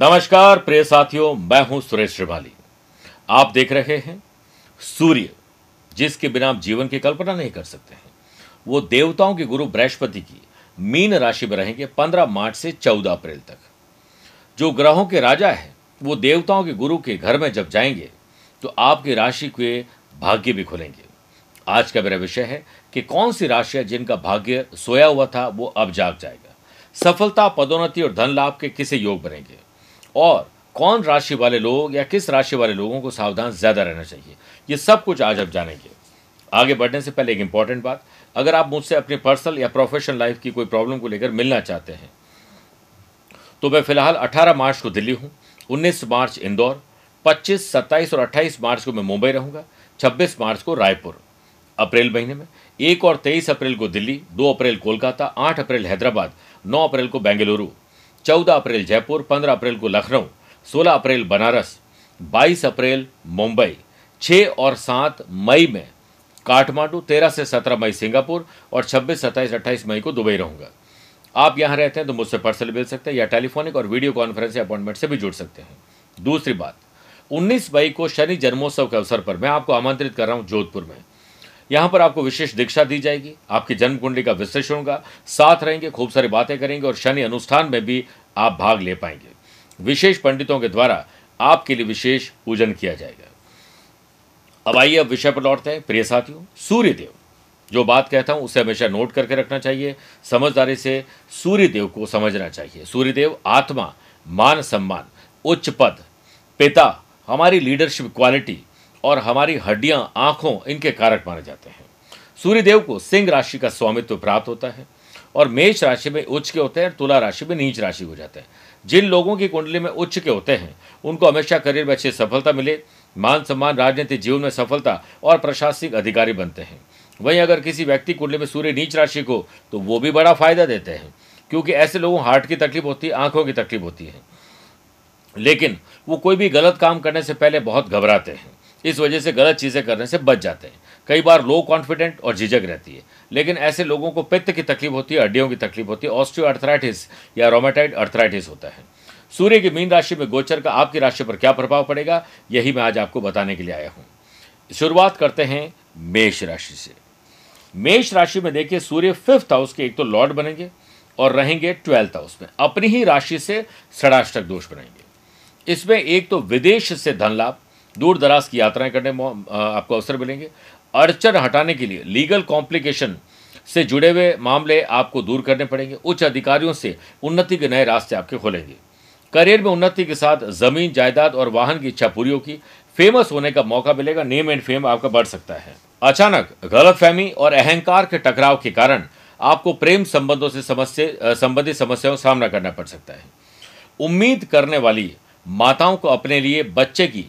नमस्कार, प्रिय साथियों, मैं हूँ सुरेश श्रिवाली। आप देख रहे हैं सूर्य, जिसके बिना आप जीवन की कल्पना नहीं कर सकते हैं। वो देवताओं के गुरु बृहस्पति की मीन राशि में रहेंगे 15 मार्च से 14 अप्रैल तक। जो ग्रहों के राजा है, वो देवताओं के गुरु के घर में जब जाएँगे तो आपकी राशि के भाग्य भी खुलेंगे। आज का मेरा विषय है कि कौन सी राशियाँ जिनका भाग्य सोया हुआ था, वो अब जाग जाएगा। सफलता, पदोन्नति और धन लाभ के किसे योग बनेंगे? और कौन राशि वाले लोग या किस राशि वाले लोगों को सावधान ज़्यादा रहना चाहिए? ये सब कुछ आज आप जानेंगे। आगे बढ़ने से पहले एक इंपॉर्टेंट बात अगर आप मुझसे अपनी पर्सनल या प्रोफेशनल लाइफ की कोई प्रॉब्लम को लेकर मिलना चाहते हैं तो मैं फ़िलहाल 18 मार्च को दिल्ली हूँ 19 मार्च इंदौर 25, 27 और 28 मार्च को मैं मुंबई रहूँगा 26 मार्च को रायपुर। अप्रैल महीने में एक और तेईस अप्रैल को दिल्ली दो अप्रैल कोलकाता आठ अप्रैल हैदराबाद नौ अप्रैल को बेंगलुरु। चौदह अप्रैल जयपुर, पंद्रह अप्रैल को लखनऊ, सोलह अप्रैल बनारस, बाईस अप्रैल मुंबई छः और सात मई में काठमांडू, तेरह से सत्रह मई सिंगापुर और छब्बीस, सत्ताईस, अट्ठाईस मई को दुबई रहूँगा। आप यहाँ रहते हैं तो मुझसे पर्सनल मिल सकते हैं या टेलीफोनिक और वीडियो कॉन्फ्रेंस अपॉइंटमेंट से भी जुड़ सकते हैं। दूसरी बात 19 मई को शनि जन्मोत्सव के अवसर पर मैं आपको आमंत्रित कर रहा हूँ जोधपुर में। यहाँ पर आपको विशेष दीक्षा दी जाएगी, आपकी जन्म कुंडली का विश्लेषण होगा, साथ रहेंगे, खूब सारी बातें करेंगे और शनि अनुष्ठान में भी आप भाग ले पाएँगे। विशेष पंडितों के द्वारा आपके लिए विशेष पूजन किया जाएगा। अब आइए, अब विषय पर लौटते हैं। प्रिय साथियों, सूर्यदेव। जो बात कहता हूँ, उसे हमेशा नोट करके रखना चाहिए। समझदारी से सूर्यदेव को समझना चाहिए। सूर्यदेव, आत्मा, मान सम्मान, उच्च पद, पिता, हमारी लीडरशिप क्वालिटी और हमारी हड्डियाँ, आँखों, इनके कारक माने जाते हैं। सूर्यदेव को सिंह राशि का स्वामित्व प्राप्त होता है। और मेष राशि में उच्च के होते हैं, तुला राशि में नीच राशि हो जाते हैं। जिन लोगों की कुंडली में उच्च के होते हैं, उनको हमेशा करियर में अच्छी सफलता मिले, मान सम्मान राजनीतिक जीवन में सफलता और प्रशासनिक अधिकारी बनते हैं। वहीं अगर किसी व्यक्ति कुंडली में सूर्य नीच राशि को तो वो भी बड़ा फ़ायदा देते हैं, क्योंकि ऐसे लोगों हार्ट की तकलीफ़ होती है, आँखों की तकलीफ़ होती है। लेकिन वो कोई भी गलत काम करने से पहले बहुत घबराते हैं। इस वजह से गलत चीज़ें करने से बच जाते हैं। कई बार लो कॉन्फिडेंट और झिझक रहती है। लेकिन ऐसे लोगों को पित्त की तकलीफ़ होती है, हड्डियों की तकलीफ़ होती है ऑस्ट्रियो अर्थराइटिस या रोमेटाइड अर्थराइटिस होता है। सूर्य की मीन राशि में गोचर का आपकी राशि पर क्या प्रभाव पड़ेगा, यही मैं आज आपको बताने के लिए आया हूँ। शुरुआत करते हैं मेष राशि से। मेष राशि में देखिए, सूर्य फिफ्थ हाउस के एक तो लॉर्ड बनेंगे और रहेंगे ट्वेल्थ हाउस में। अपनी ही राशि से षडाष्टक दोष बनेंगे। इसमें एक तो विदेश से धन लाभ, दूर दराज की यात्राएँ करने आपको अवसर मिलेंगे। अड़चन हटाने के लिए लीगल कॉम्प्लिकेशन से जुड़े हुए मामले आपको दूर करने पड़ेंगे। उच्च अधिकारियों से उन्नति के नए रास्ते आपके खोलेंगे। करियर में उन्नति के साथ ज़मीन, जायदाद और वाहन की इच्छा पूरी होगी। फ़ेमस होने का मौका मिलेगा। नेम एंड फेम आपका बढ़ सकता है। अचानक गलतफहमी और अहंकार के टकराव के कारण आपको प्रेम संबंधों से समस्या संबंधित समस्याओं का सामना करना पड़ सकता है। उम्मीद करने वाली माताओं को अपने लिए, बच्चे की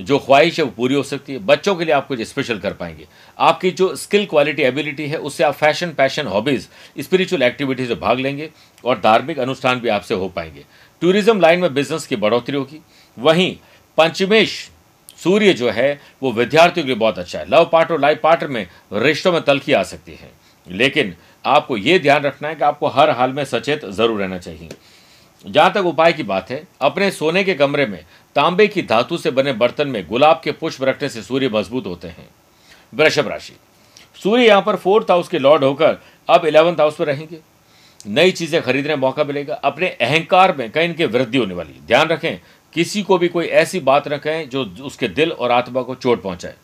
जो ख्वाहिश है वो पूरी हो सकती है। बच्चों के लिए आप कुछ स्पेशल कर पाएँगे। आपकी जो स्किल क्वालिटी एबिलिटी है, उससे आप fashion passion hobbies spiritual activities में भाग लेंगे और धार्मिक अनुष्ठान भी आपसे हो पाएँगे। टूरिज़्म लाइन में बिज़नेस की बढ़ोतरी होगी। वहीं पंचमेश सूर्य जो है, वो विद्यार्थियों के लिए बहुत अच्छा है। लव पार्ट और लाइफ पार्टनर में रिश्तों में तलखी आ सकती है। लेकिन आपको ये ध्यान रखना है कि आपको हर हाल में सचेत ज़रूर रहना चाहिए। जहाँ तक उपाय की बात है, अपने सोने के कमरे में तांबे की धातु से बने बर्तन में गुलाब के पुष्प रखने से सूर्य मज़बूत होते हैं। वृषभ राशि। सूर्य यहाँ पर फोर्थ हाउस के लॉर्ड होकर अब इलेवंथ हाउस पर रहेंगे। नई चीज़ें खरीदने का मौका मिलेगा। अपने अहंकार में कहीं इनकी वृद्धि होने वाली है। ध्यान रखें, किसी को भी कोई ऐसी बात न कहें जो उसके दिल और आत्मा को चोट पहुँचाए।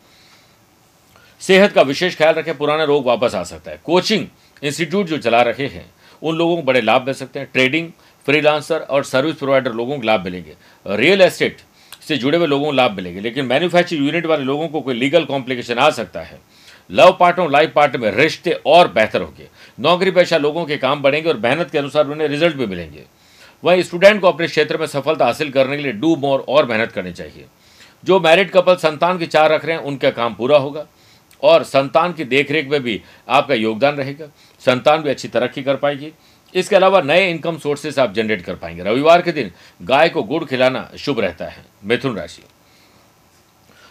सेहत का विशेष ख्याल रखें, पुराना रोग वापस आ सकता है। कोचिंग इंस्टीट्यूट जो चला रहे हैं, उन लोगों को बड़े लाभ मिल सकते हैं। ट्रेडिंग फ्रीलांसर और सर्विस प्रोवाइडर लोगों को लाभ मिलेंगे। रियल एस्टेट से जुड़े हुए लोगों को लाभ मिलेंगे, लेकिन मैन्युफैक्चरिंग यूनिट वाले लोगों को कोई लीगल कॉम्प्लिकेशन आ सकता है। लव पार्टनर लाइफ पार्टनर में रिश्ते और बेहतर होंगे। नौकरी पेशा लोगों के काम बढ़ेंगे और मेहनत के अनुसार उन्हें रिज़ल्ट भी मिलेंगे। वहीं स्टूडेंट को अपने क्षेत्र में सफलता हासिल करने के लिए डू मोर और मेहनत करनी चाहिए। जो मैरिड कपल संतान की चाह रख रहे हैं, उनका काम पूरा होगा और संतान की देखरेख में भी आपका योगदान रहेगा। संतान भी अच्छी तरक्की कर पाएगी। इसके अलावा नए इनकम सोर्सेस आप जनरेट कर पाएँगे। रविवार के दिन गाय को गुड़ खिलाना शुभ रहता है, मिथुन राशि।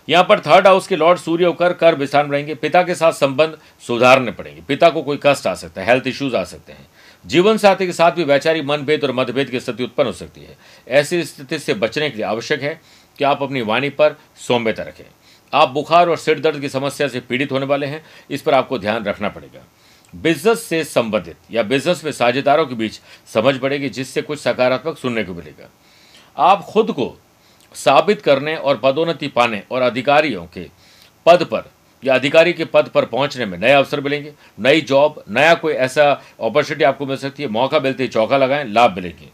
यहाँ पर थर्ड हाउस के लॉर्ड सूर्य होकर कर विस्थान रहेंगे। पिता के साथ संबंध सुधारने पड़ेंगे। पिता को कोई कष्ट आ सकता है हेल्थ इश्यूज़ आ सकते हैं। जीवन साथी के साथ भी वैचारिक मनभेद और मतभेद की स्थिति उत्पन्न हो सकती है। ऐसी स्थिति से बचने के लिए आवश्यक है कि आप अपनी वाणी पर सौम्यता रखें। आप बुखार और सिर दर्द की समस्या से पीड़ित होने वाले हैं, इस पर आपको ध्यान रखना पड़ेगा। बिज़नेस से संबंधित या बिज़नेस में साझेदारों के बीच समझ बढ़ेगी, जिससे कुछ सकारात्मक सुनने को मिलेगा। आप खुद को साबित करने और पदोन्नति पाने और अधिकारियों के पद पर या अधिकारी के पद पर पहुँचने में नए अवसर मिलेंगे, नई जॉब, नया कोई ऐसा अपॉर्चुनिटी आपको मिल सकती है। मौका मिलते ही चौका लगाएँ, लाभ मिलेंगे।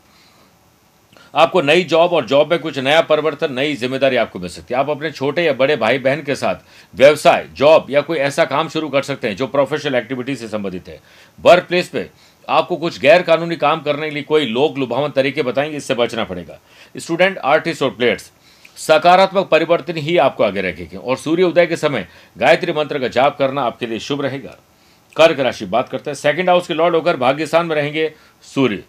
आपको नई जॉब और जॉब में कुछ नया परिवर्तन, नई ज़िम्मेदारी आपको मिल सकती है। आप अपने छोटे या बड़े भाई बहन के साथ व्यवसाय जॉब या कोई ऐसा काम शुरू कर सकते हैं जो प्रोफेशनल एक्टिविटी से संबंधित है। वर्क प्लेस पे आपको कुछ गैर कानूनी काम करने के लिए कोई लोक लुभावन तरीके बताएँगे, इससे बचना पड़ेगा। स्टूडेंट आर्टिस्ट और प्लेयर्स सकारात्मक परिवर्तन ही आपको आगे रखेंगे। और सूर्य उदय के समय गायत्री मंत्र का जाप करना आपके लिए शुभ रहेगा। कर्क राशि बात करते हैं। सेकंड हाउस के लॉर्ड होकर भाग्यस्थान में रहेंगे सूर्य।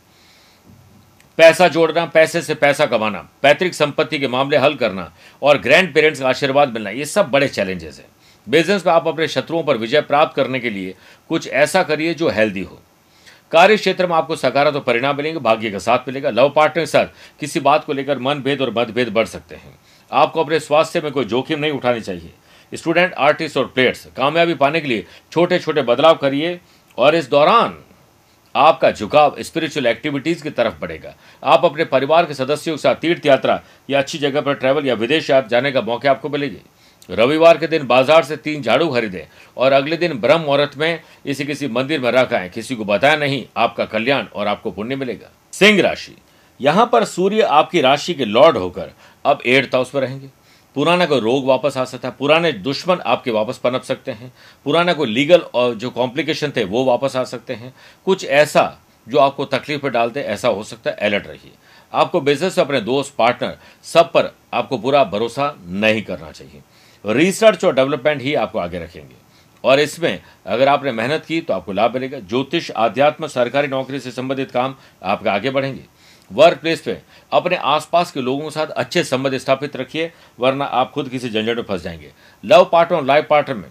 पैसा जोड़ना, पैसे से पैसा कमाना, पैतृक संपत्ति के मामले हल करना और ग्रैंड पेरेंट्स का आशीर्वाद मिलना, ये सब बड़े चैलेंजेस हैं। बिज़नेस में आप अपने शत्रुओं पर विजय प्राप्त करने के लिए कुछ ऐसा करिए जो हेल्दी हो। कार्य क्षेत्र में आपको सकारात्मक परिणाम मिलेंगे, भाग्य का साथ मिलेगा। लव पार्टनर के साथ किसी बात को लेकर मनभेद और मतभेद बढ़ सकते हैं। आपको अपने स्वास्थ्य में कोई जोखिम नहीं उठानी चाहिए। स्टूडेंट, आर्टिस्ट और प्लेयर्स, कामयाबी पाने के लिए छोटे छोटे बदलाव करिए और इस दौरान आपका झुकाव स्पिरिचुअल एक्टिविटीज़ की तरफ़ बढ़ेगा। आप अपने परिवार के सदस्यों के साथ तीर्थ यात्रा या अच्छी जगह पर ट्रैवल या विदेश जाने का मौके आपको मिलेगी। रविवार के दिन बाज़ार से तीन झाड़ू खरीदें और अगले दिन ब्रह्म मुहूर्त में इसी किसी मंदिर में रख आए किसी को बताया नहीं, आपका कल्याण और आपको पुण्य मिलेगा। सिंह राशि। यहाँ पर सूर्य आपकी राशि के लॉर्ड होकर अब एट्थ हाउस पर रहेंगे। पुराना कोई रोग वापस आ सकता है, पुराने दुश्मन आपके वापस पनप सकते हैं, पुराना कोई लीगल और जो कॉम्प्लिकेशन थे वो वापस आ सकते हैं। कुछ ऐसा जो आपको तकलीफ़ पर डालते ऐसा हो सकता है अलर्ट रहिए। आपको बिज़नेस अपने दोस्त पार्टनर सब पर आपको पूरा भरोसा नहीं करना चाहिए। रिसर्च और डेवलपमेंट ही आपको आगे रखेंगे। और इसमें अगर आपने मेहनत की तो आपको लाभ मिलेगा। ज्योतिष, आध्यात्म, सरकारी नौकरी से संबंधित काम आपके आगे बढ़ेंगे। वर्क प्लेस पे। अपने आसपास के लोगों के साथ अच्छे संबंध स्थापित रखिए, वरना आप खुद किसी झंझट में फंस जाएँगे। लव पार्टनर और लाइफ पार्टनर में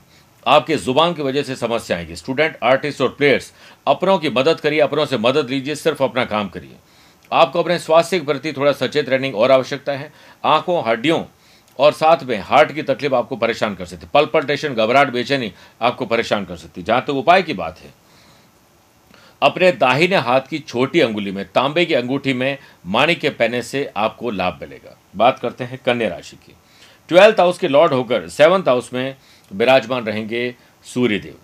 आपके ज़ुबान की वजह से समस्या आएगी। स्टूडेंट आर्टिस्ट और प्लेयर्स अपनों की मदद करिए, अपनों से मदद लीजिए, सिर्फ़ अपना काम करिए। आपको अपने स्वास्थ्य के प्रति थोड़ा सचेत रहने की और आवश्यकता है। आँखों, हड्डियों और साथ में हार्ट की तकलीफ़ आपको परेशान कर सकती है। पल पल्टेशन घबराहट, बेचैनी आपको परेशान कर सकती है। जहाँ तक तो उपाय की बात है अपने दाहिने हाथ की छोटी अंगुली में, तांबे की अंगूठी में माणिक के पहने से आपको लाभ मिलेगा। बात करते हैं कन्या राशि की। ट्वेल्थ हाउस के लॉर्ड होकर सेवंथ हाउस में विराजमान रहेंगे सूर्यदेव।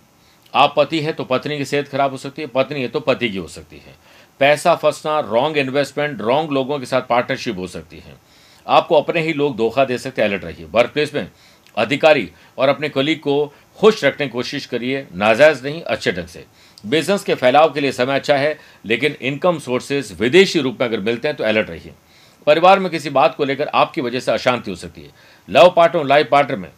आप पति है तो पत्नी की सेहत खराब हो सकती है, पत्नी है तो पति की हो सकती है। पैसा फंसना रॉन्ग इन्वेस्टमेंट रॉन्ग लोगों के साथ पार्टनरशिप हो सकती है। आपको अपने ही लोग धोखा दे सकते हैं अलर्ट रहिए। वर्क प्लेस में अधिकारी और अपने कलीग को खुश रखने की कोशिश करिए, नाजायज नहीं, अच्छे ढंग से। बिज़नेस के फैलाव के लिए समय अच्छा है, लेकिन इनकम सोर्सेज विदेशी रूप में अगर मिलते हैं तो अलर्ट रहिए। परिवार में किसी बात को लेकर आपकी वजह से अशांति हो सकती है। लव पार्टनर, लाइफ पार्टनर में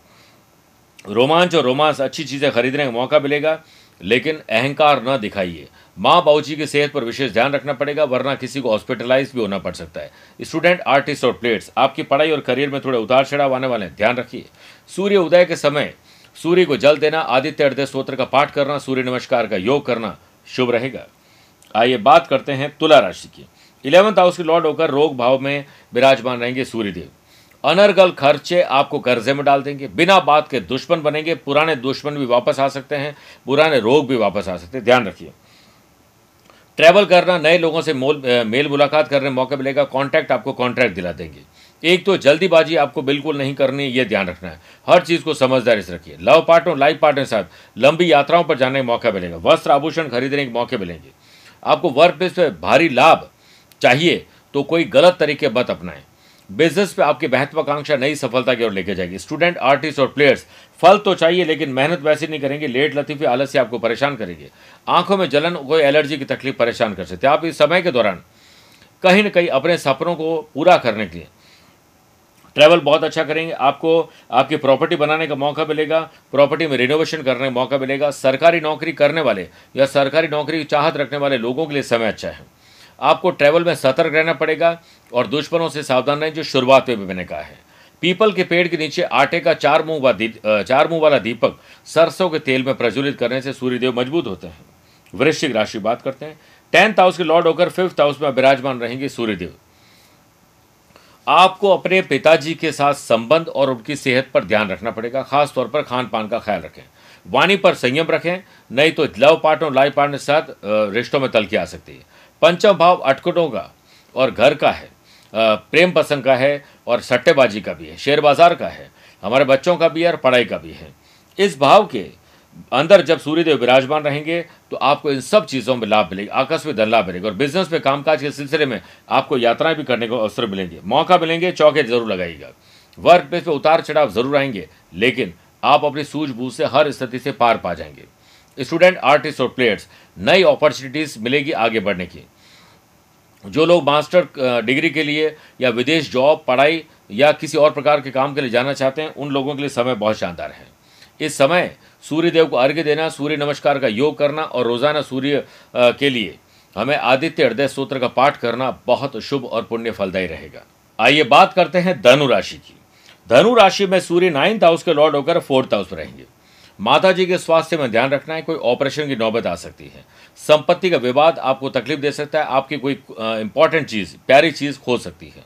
रोमांच और रोमांस अच्छी चीज़ें खरीदने का मौका मिलेगा, लेकिन अहंकार न दिखाइए। माँ बाबू जी की सेहत पर विशेष ध्यान रखना पड़ेगा, वरना किसी को हॉस्पिटलाइज भी होना पड़ सकता है। स्टूडेंट आर्टिस्ट और प्लेयर्स आपकी पढ़ाई और करियर में थोड़े उतार चढ़ाव आने वाले हैं। ध्यान रखिए। सूर्य उदय के समय सूर्य को जल देना, आदित्य हृदय स्त्रोत्र का पाठ करना, सूर्य नमस्कार का योग करना शुभ रहेगा। आइए बात करते हैं तुला राशि की। इलेवंथ हाउस के लॉर्ड होकर रोग भाव में विराजमान रहेंगे सूर्यदेव। अनर्गल खर्चे आपको कर्जे में डाल देंगे, बिना बात के दुश्मन बनेंगे, पुराने दुश्मन भी वापस आ सकते हैं, पुराने रोग भी वापस आ सकते हैं। ध्यान रखिए। ट्रैवल करना, नए लोगों से मोल मेल मुलाकात करने मौका मिलेगा कॉन्ट्रैक्ट आपको कॉन्ट्रैक्ट दिला देंगे। एक तो जल्दीबाजी आपको बिल्कुल नहीं करनी, ये ध्यान रखना है। हर चीज़ को समझदारी से रखिए। लव पार्टनर, लाइफ पार्टनर साथ, लंबी यात्राओं पर जाने का मौका मिलेगा। वस्त्र आभूषण खरीदने के मौके मिलेंगे। आपको वर्क प्लेस पर भारी लाभ चाहिए तो कोई गलत तरीके मत अपनाएँ। बिज़नेस पे आपकी महत्वाकांक्षा नई सफलता की ओर लेके जाएगी। स्टूडेंट आर्टिस्ट और प्लेयर्स फल तो चाहिए, लेकिन मेहनत वैसे नहीं करेंगे। लेट, लतीफी, आलस्य आपको परेशान करेंगे। आँखों में जलन, कोई एलर्जी की तकलीफ़ परेशान कर सकते आप इस समय के दौरान कहीं ना कहीं अपने सपनों को पूरा करने के लिए ट्रैवल बहुत अच्छा करेंगे। आपको, आपकी प्रॉपर्टी बनाने का मौका मिलेगा, प्रॉपर्टी में रिनोवेशन करने का मौका मिलेगा। सरकारी नौकरी करने वाले या सरकारी नौकरी की चाहत रखने वाले लोगों के लिए समय अच्छा है। आपको ट्रैवल में सतर्क रहना पड़ेगा और दुश्मनों से सावधान रहें, जो शुरुआत में भी मैंने कहा है। पीपल के पेड़ के नीचे आटे का चार मुँह वा चार मुँह वाला दीपक सरसों के तेल में प्रज्वलित करने से सूर्यदेव मज़बूत होते हैं। वृश्चिक राशि बात करते हैं। टेंथ हाउस के लॉर्ड होकर फिफ्थ हाउस में विराजमान रहेंगे सूर्यदेव। आपको अपने पिताजी के साथ संबंध और उनकी सेहत पर ध्यान रखना पड़ेगा, खासतौर पर खान पान का ख्याल रखें। वाणी पर संयम रखें, नहीं तो लव पार्टनर लाइफ पार्टनर के साथ रिश्तों में तलखी आ सकती है। पंचम भाव अटकटों का और घर का है प्रेम पसंद का है और सट्टेबाजी का भी है, शेयर बाज़ार का है, हमारे बच्चों का भी है और पढ़ाई का भी है। इस भाव के अंदर जब सूर्यदेव विराजमान रहेंगे तो आपको इन सब चीज़ों में लाभ मिलेगा आकस्मिक धन लाभ मिलेगा, और बिज़नेस में कामकाज के सिलसिले में आपको यात्राएँ भी करने को अवसर मिलेंगे। मौका मिलेंगे, चौके ज़रूर लगाइएगा। वर्क प्लेस पे उतार चढ़ाव ज़रूर आएँगे, लेकिन आप अपनी सूझबूझ से हर स्थिति से पार पा जाएँगे। स्टूडेंट आर्टिस्ट और प्लेयर्स नई अपॉर्चुनिटीज़ मिलेगी आगे बढ़ने की। जो लोग मास्टर डिग्री के लिए या विदेश जॉब पढ़ाई या किसी और प्रकार के काम के लिए जाना चाहते हैं, उन लोगों के लिए समय बहुत शानदार है। इस समय सूर्य देव को अर्घ्य देना, सूर्य नमस्कार का योग करना और रोज़ाना सूर्य के लिए हमें आदित्य हृदय सूत्र का पाठ करना बहुत शुभ और पुण्य फलदायी रहेगा। आइए बात करते हैं धनु राशि की। धनु राशि में सूर्य नाइन्थ हाउस के लॉर्ड होकर फोर्थ हाउस रहेंगे। माता जी के स्वास्थ्य में ध्यान रखना है, कोई ऑपरेशन की नौबत आ सकती है। संपत्ति का विवाद आपको तकलीफ़ दे सकता है, आपकी कोई इंपॉर्टेंट चीज़, प्यारी चीज़ खो सकती है।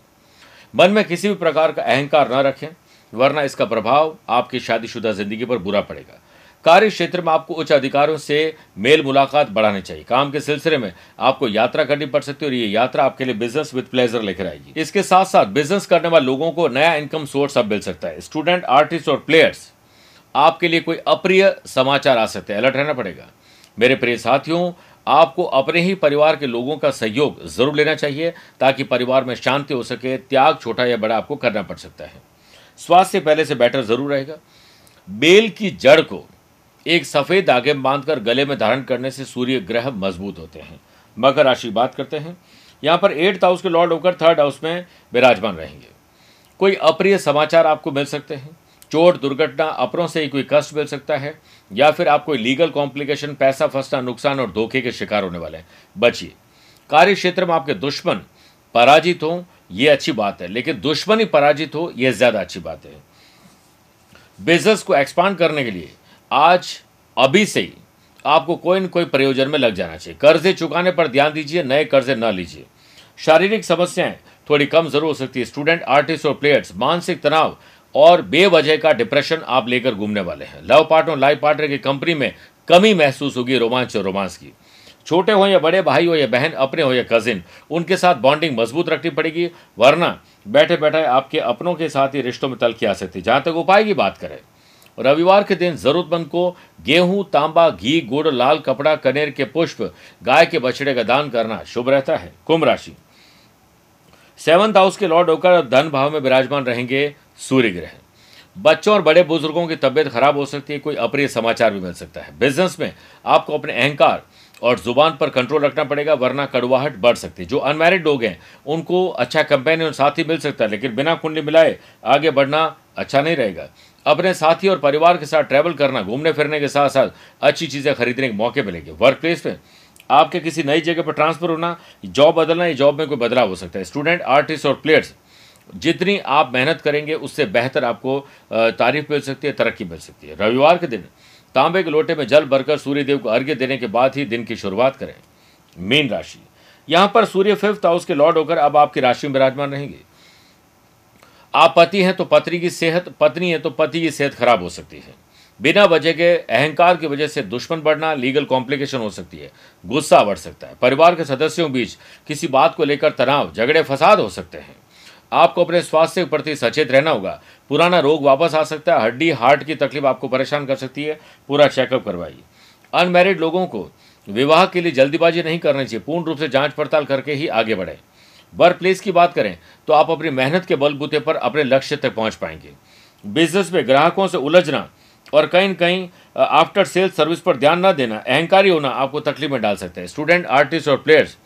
मन में किसी भी प्रकार का अहंकार न रखें, वरना इसका प्रभाव आपकी शादीशुदा ज़िंदगी पर बुरा पड़ेगा। कार्य क्षेत्र में आपको उच्च अधिकारियों से मेल मुलाकात बढ़ानी चाहिए। काम के सिलसिले में आपको यात्रा करनी पड़ सकती है और ये यात्रा आपके लिए बिज़नेस विद प्लेजर लेकर आएगी। इसके साथ साथ बिज़नेस करने वाले लोगों को नया इनकम सोर्स अब मिल सकता है। स्टूडेंट आर्टिस्ट और प्लेयर्स आपके लिए कोई अप्रिय समाचार आ सकते हैं। अलर्ट रहना पड़ेगा। मेरे प्रिय साथियों, आपको अपने ही परिवार के लोगों का सहयोग ज़रूर लेना चाहिए ताकि परिवार में शांति हो सके, त्याग छोटा या बड़ा आपको करना पड़ सकता है। स्वास्थ्य पहले से बेटर ज़रूर रहेगा। बेल की जड़ को एक सफ़ेद धागे बांधकर गले में धारण करने से सूर्य ग्रह मज़बूत होते हैं। मकर राशि बात करते हैं। यहाँ पर एट्थ हाउस के लॉर्ड होकर थर्ड हाउस में विराजमान रहेंगे। कोई अप्रिय समाचार आपको मिल सकते हैं। चोट, दुर्घटना, अपनों से ही कोई कष्ट मिल सकता है, या फिर आप कोई लीगल कॉम्प्लिकेशन, पैसा फंसना, नुकसान और धोखे के शिकार होने वाले हैं। बचिए। कार्य क्षेत्र में आपके दुश्मन पराजित हो यह अच्छी बात है, लेकिन दुश्मन ही पराजित हो यह ज़्यादा अच्छी बात है। बिज़नेस को एक्सपांड करने के लिए आज, अभी से ही आपको कोई न कोई प्रयोजन में लग जाना चाहिए। कर्जे चुकाने पर ध्यान दीजिए, नए कर्जे न लीजिए। शारीरिक समस्याएँ थोड़ी कम ज़रूर हो सकती है। स्टूडेंट, आर्टिस्ट और प्लेयर्स, मानसिक तनाव और बेवजह का डिप्रेशन आप लेकर घूमने वाले हैं। लव पार्टनर लाइफ पार्टनर की कंपनी में कमी महसूस होगी रोमांच और रोमांस की। छोटे हो या बड़े भाई हो या बहन, अपने हो या कजिन, उनके साथ बॉन्डिंग मज़बूत रखनी पड़ेगी, वरना बैठे बैठे आपके अपनों के साथ ही रिश्तों में तल तलखी आ सकती है। जहाँ तक उपाय की बात करें रविवार के दिन जरूरतमंद को गेहूँ, तांबा, घी, गुड़, लाल कपड़ा, कनेर के पुष्प, गाय के बछड़े का दान करना शुभ रहता है। कुंभ राशि। सेवंथ हाउस के लॉर्ड होकर धन भाव में विराजमान रहेंगे सूर्य ग्रह बच्चों और बड़े बुज़ुर्गों की तबियत खराब हो सकती है, कोई अप्रिय समाचार भी मिल सकता है। बिज़नेस में आपको अपने अहंकार और ज़ुबान पर कंट्रोल रखना पड़ेगा, वरना कड़वाहट बढ़ सकती है। जो अनमैरिड लोग हैं, उनको अच्छा कंपेनियन साथी मिल सकता है, लेकिन बिना कुंडली मिलाए आगे बढ़ना अच्छा नहीं रहेगा। अपने साथी और परिवार के साथ ट्रैवल करना, घूमने फिरने के साथ साथ अच्छी चीज़ें खरीदने के मौके मिलेंगे। वर्क प्लेस में आपके किसी नई जगह पर ट्रांसफ़र होना जॉब बदलना, या जॉब में कोई बदलाव हो सकता है। स्टूडेंट आर्टिस्ट और प्लेयर्स जितनी आप मेहनत करेंगे, उससे बेहतर आपको तारीफ़ मिल सकती है, तरक्की मिल सकती है। रविवार के दिन तांबे के लोटे में जल भरकर सूर्यदेव को अर्घ्य देने के बाद ही दिन की शुरुआत करें। मीन राशि, यहाँ पर सूर्य फिफ्थ हाउस के लॉर्ड होकर अब आपकी राशि में विराजमान रहेंगे। आप पति हैं तो पत्नी की सेहत, पत्नी है तो पति की सेहत खराब हो सकती है। बिना वजह के, अहंकार की वजह से दुश्मन बढ़ना लीगल कॉम्प्लिकेशन हो सकती है। गुस्सा बढ़ सकता है। परिवार के सदस्यों बीच किसी बात को लेकर तनाव, झगड़े, फसाद हो सकते हैं। आपको अपने स्वास्थ्य के प्रति सचेत रहना होगा। पुराना रोग वापस आ सकता है। हड्डी, हार्ट की तकलीफ़ आपको परेशान कर सकती है। पूरा चेकअप करवाइए। अनमेरिड लोगों को विवाह के लिए जल्दीबाजी नहीं करनी चाहिए। पूर्ण रूप से जाँच पड़ताल करके ही आगे बढ़े। वर्क प्लेस की बात करें तो आप अपनी मेहनत के बलबूते पर अपने लक्ष्य तक पहुँच पाएँगे। बिज़नेस में ग्राहकों से उलझना और कहीं न कहीं आफ्टर सेल्स सर्विस पर ध्यान न देना, अहंकारी होना आपको तकलीफ़ में डाल सकते हैं। स्टूडेंट आर्टिस्ट और प्लेयर्स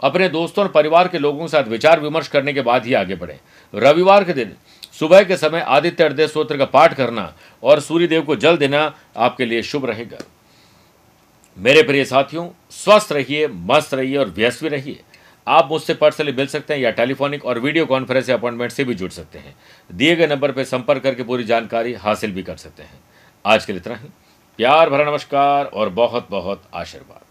अपने दोस्तों और परिवार के लोगों के साथ विचार विमर्श करने के बाद ही आगे बढ़े। रविवार के दिन, सुबह के समय आदित्य हृदय स्त्रोत्र का पाठ करना और सूर्य देव को जल देना आपके लिए शुभ रहेगा। मेरे प्रिय साथियों, स्वस्थ रहिए, मस्त रहिए और व्यस्त भी रहिए। आप मुझसे पर्सनली मिल सकते हैं या टेलीफोनिक और वीडियो कॉन्फ्रेंस अपॉइंटमेंट से भी जुड़ सकते हैं। दिए गए नंबर पर संपर्क करके पूरी जानकारी हासिल भी कर सकते हैं। आज के लिए इतना ही। प्यार भरा नमस्कार और बहुत बहुत आशीर्वाद।